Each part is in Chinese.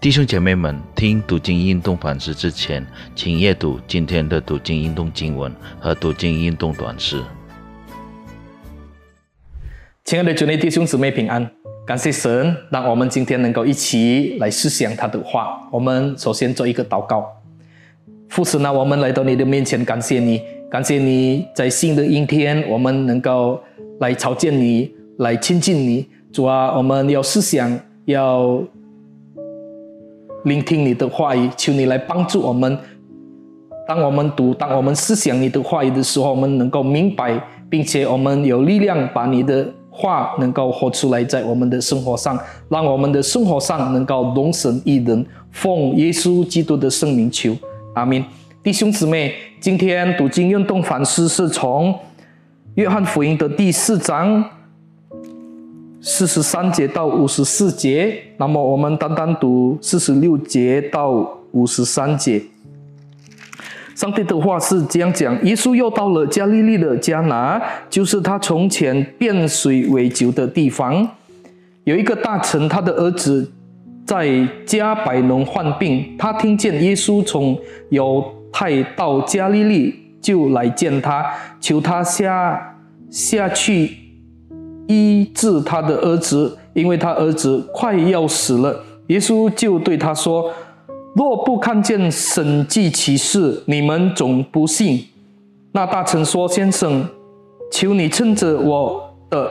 弟兄姐妹们，听读经运动反思之前，请阅读今天的读经运动经文和读经运动短诗。亲爱的主内弟兄姊妹平安，感谢神，让我们今天能够一起来思想他的话。我们首先做一个祷告，父神啊，我们来到你的面前，感谢你，感谢你在新的一天，我们能够来朝见你，来亲近你。主啊，我们要思想，要。聆听你的话语，求你来帮助我们。当我们读、当我们思想你的话语的时候，我们能够明白，并且我们有力量把你的话能够活出来，在我们的生活上，让我们的生活上能够容神一人。奉耶稣基督的圣名求，阿门。弟兄姊妹，今天读经运动反思是从约翰福音的第四章。四十三节到五十四节，那么我们单单读四十六节到五十三节。上帝的话是这样讲：耶稣又到了加利利的迦拿，就是他从前变水为酒的地方。有一个大臣，他的儿子在加百农患病，他听见耶稣从犹太到加利利，就来见他，求他下下去。医治他的儿子，因为他儿子快要死了。耶稣就对他说：“若不看见神迹奇事，你们总不信。”那大臣说：“先生，求你趁着我的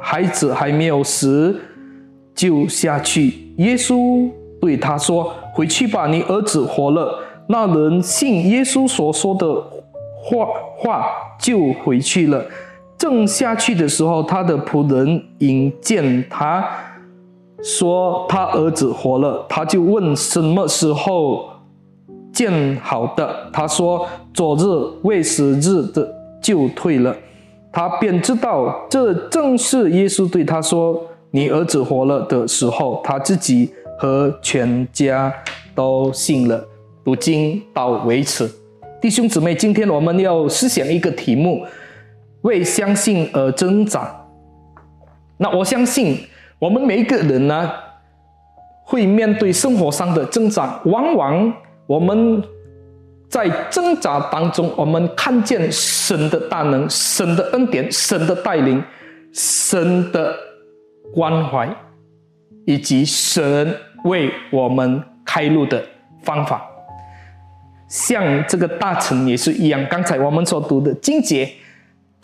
孩子还没有死，就下去。”耶稣对他说：“回去吧，你儿子活了。”那人信耶稣所说的话话，就回去了。正下去的时候，他的仆人迎见他，说他儿子活了。他就问什么时候见好的？他说昨日未死日的就退了。他便知道这正是耶稣对他说你儿子活了的时候，他自己和全家都信了。如今到为此，弟兄姊妹，今天我们要思想一个题目。为相信而挣扎。那我相信，我们每一个人呢，会面对生活上的挣扎。往往我们在挣扎当中，我们看见神的大能、神的恩典、神的带领、神的关怀，以及神为我们开路的方法。像这个大臣也是一样，刚才我们所读的经节。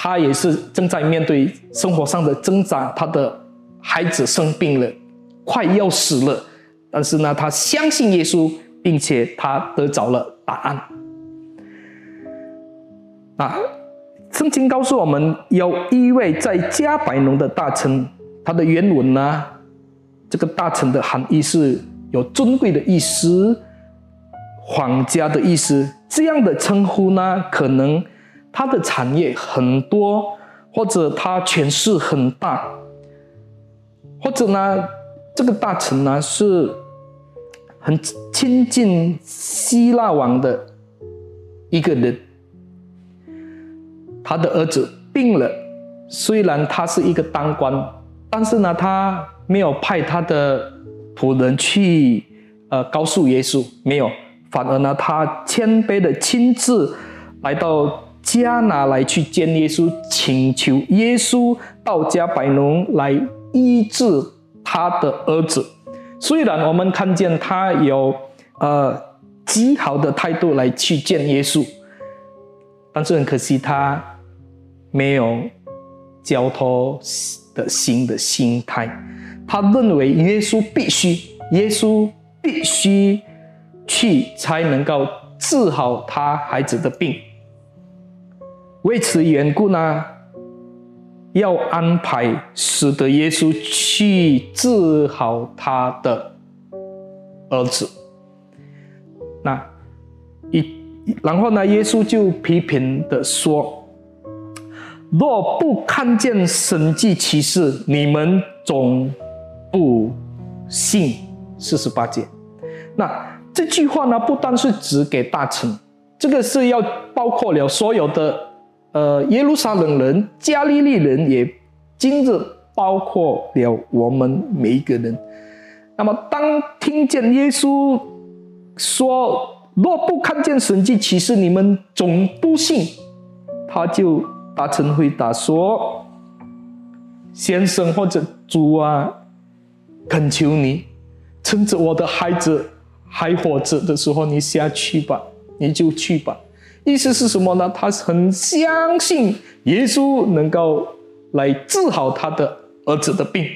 他也是正在面对生活上的挣扎，他的孩子生病了，快要死了，但是呢，他相信耶稣，并且他得着了答案。啊，圣经告诉我们，有一位在加百农的大臣，他的原文呢，这个大臣的含义是有尊贵的意思，皇家的意思，这样的称呼呢，可能。他的产业很多，或者他权势很大，或者呢，这个大臣呢是很亲近希腊王的一个人。他的儿子病了，虽然他是一个当官，但是呢，他没有派他的仆人去呃告诉耶稣，没有，反而呢，他谦卑的亲自来到。加拿来去见耶稣，请求耶稣到加百农来医治他的儿子。虽然我们看见他有呃极好的态度来去见耶稣，但是很可惜他没有交托的心的心态。他认为耶稣必须，耶稣必须去才能够治好他孩子的病。为此缘故呢，要安排使得耶稣去治好他的儿子。那一然后呢，耶稣就批评的说：“若不看见神迹奇事，你们总不信。”四十八节。那这句话呢，不单是指给大臣，这个是要包括了所有的。呃，耶路撒冷人、加利利人也今日包括了我们每一个人。那么，当听见耶稣说“若不看见神迹岂是，你们总不信”，他就大声回答说：“先生或者主啊，恳求你，趁着我的孩子还活着的时候，你下去吧，你就去吧。”意思是什么呢？他很相信耶稣能够来治好他的儿子的病。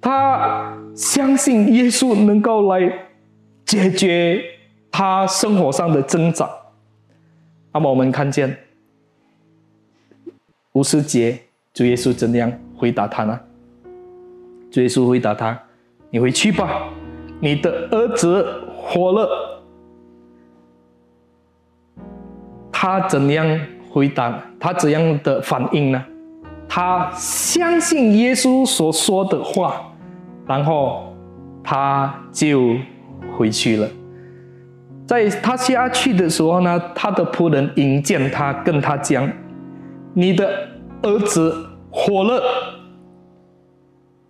他相信耶稣能够来解决他生活上的挣扎。那么我们看见五十节，主耶稣怎样回答他呢？主耶稣回答他：“你回去吧，你的儿子活了。”他怎样回答？他怎样的反应呢？他相信耶稣所说的话。然后他就回去了。在他下去的时候呢，他的仆人迎见他，跟他讲：“你的儿子活了。”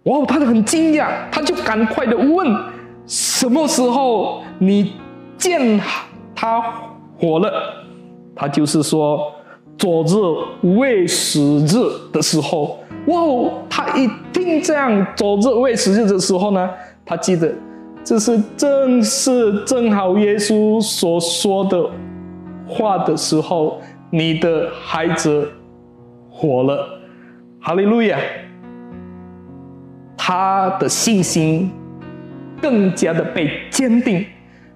哇，他就很惊讶，他就赶快的问：“什么时候你见他活了？”他就是说，昨日未死日的时候。哇！他一听这样昨日未死日的时候呢，他记得这是正是正好耶稣所说的话的时候，你的孩子活了，哈利路亚！他的信心更加的被坚定，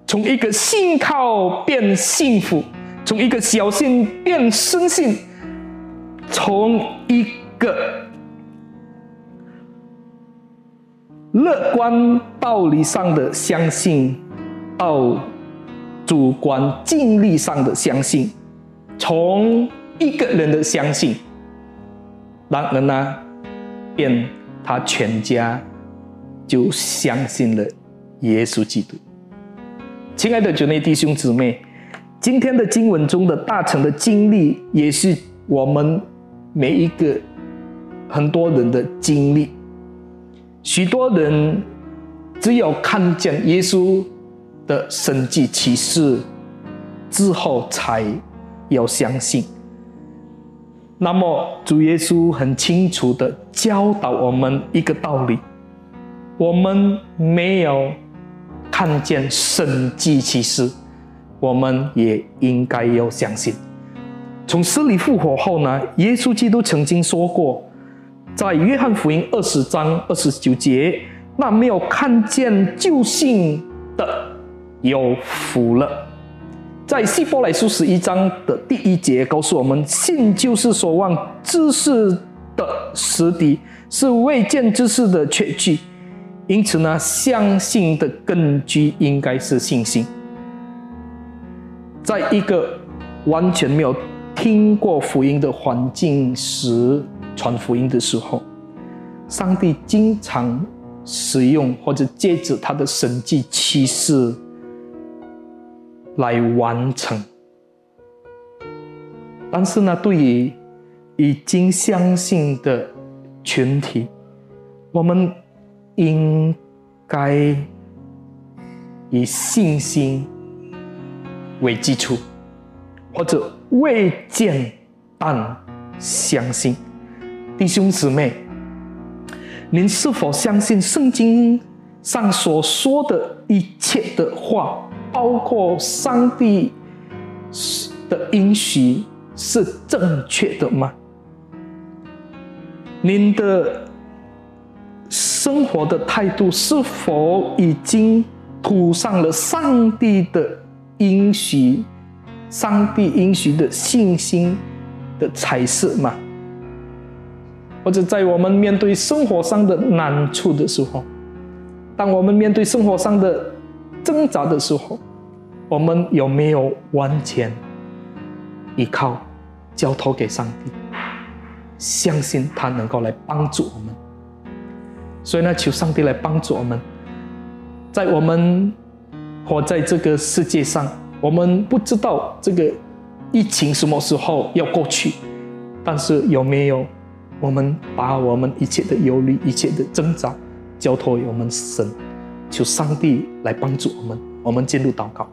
从一个信靠变幸福，从一个小信变深信，从一个。乐观道理上的相信，到主观经历上的相信，从一个人的相信，然而呢，变他全家就相信了耶稣基督。亲爱的九内弟兄姊妹，今天的经文中的大成的经历，也是我们每一个很多人的经历。许多人只有看见耶稣的神迹奇事之后，才要相信。那么，主耶稣很清楚的教导我们一个道理：我们没有看见神迹奇事，我们也应该要相信。从死里复活后呢？耶稣基督曾经说过。在约翰福音二十章二十九节，那没有看见救信的有福了。在希伯来书十一章的第一节告诉我们，信就是所望之事的实底，是未见之事的确据。因此呢，相信的根据应该是信心。在一个完全没有听过福音的环境时。传福音的时候，上帝经常使用或者借着他的神迹启示来完成。但是呢，对于已经相信的群体，我们应该以信心为基础，或者未见但相信。弟兄姊妹，您是否相信圣经上所说的一切的话，包括上帝的应许是正确的吗？您的生活的态度是否已经涂上了上帝的应许、上帝应许的信心的彩色吗？或者在我们面对生活上的难处的时候，当我们面对生活上的挣扎的时候，我们有没有完全依靠、交托给上帝，相信他能够来帮助我们？所以呢，求上帝来帮助我们，在我们活在这个世界上，我们不知道这个疫情什么时候要过去，但是有没有？我们把我们一切的忧虑、一切的挣扎交托于我们神。求上帝来帮助我们。我们进入祷告。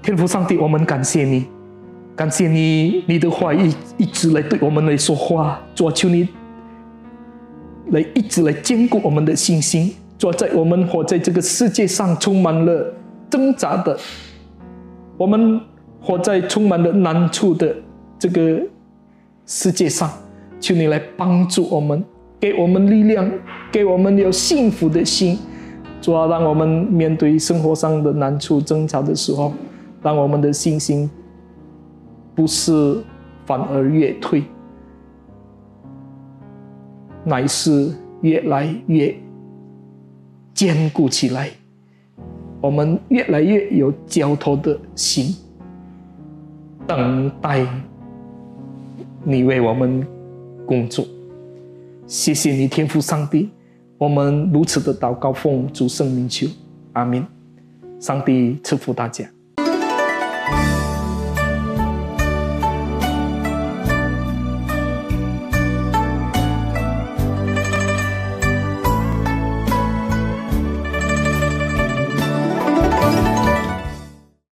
天父上帝，我们感谢你，感谢你，你的话一一直来对我们来说话。主求你来一直来坚固我们的信心。主在我们活在这个世界上充满了挣扎的，我们活在充满了难处的这个世界上，求你来帮助我们，给我们力量，给我们有幸福的心。主要让我们面对生活上的难处、争吵的时候，让我们的信心不是反而越退，乃是越来越坚固起来。我们越来越有交托的心，等待你为我们工作。谢谢你，天父上帝。我们如此的祷告，奉主圣名求，阿门。上帝赐福大家。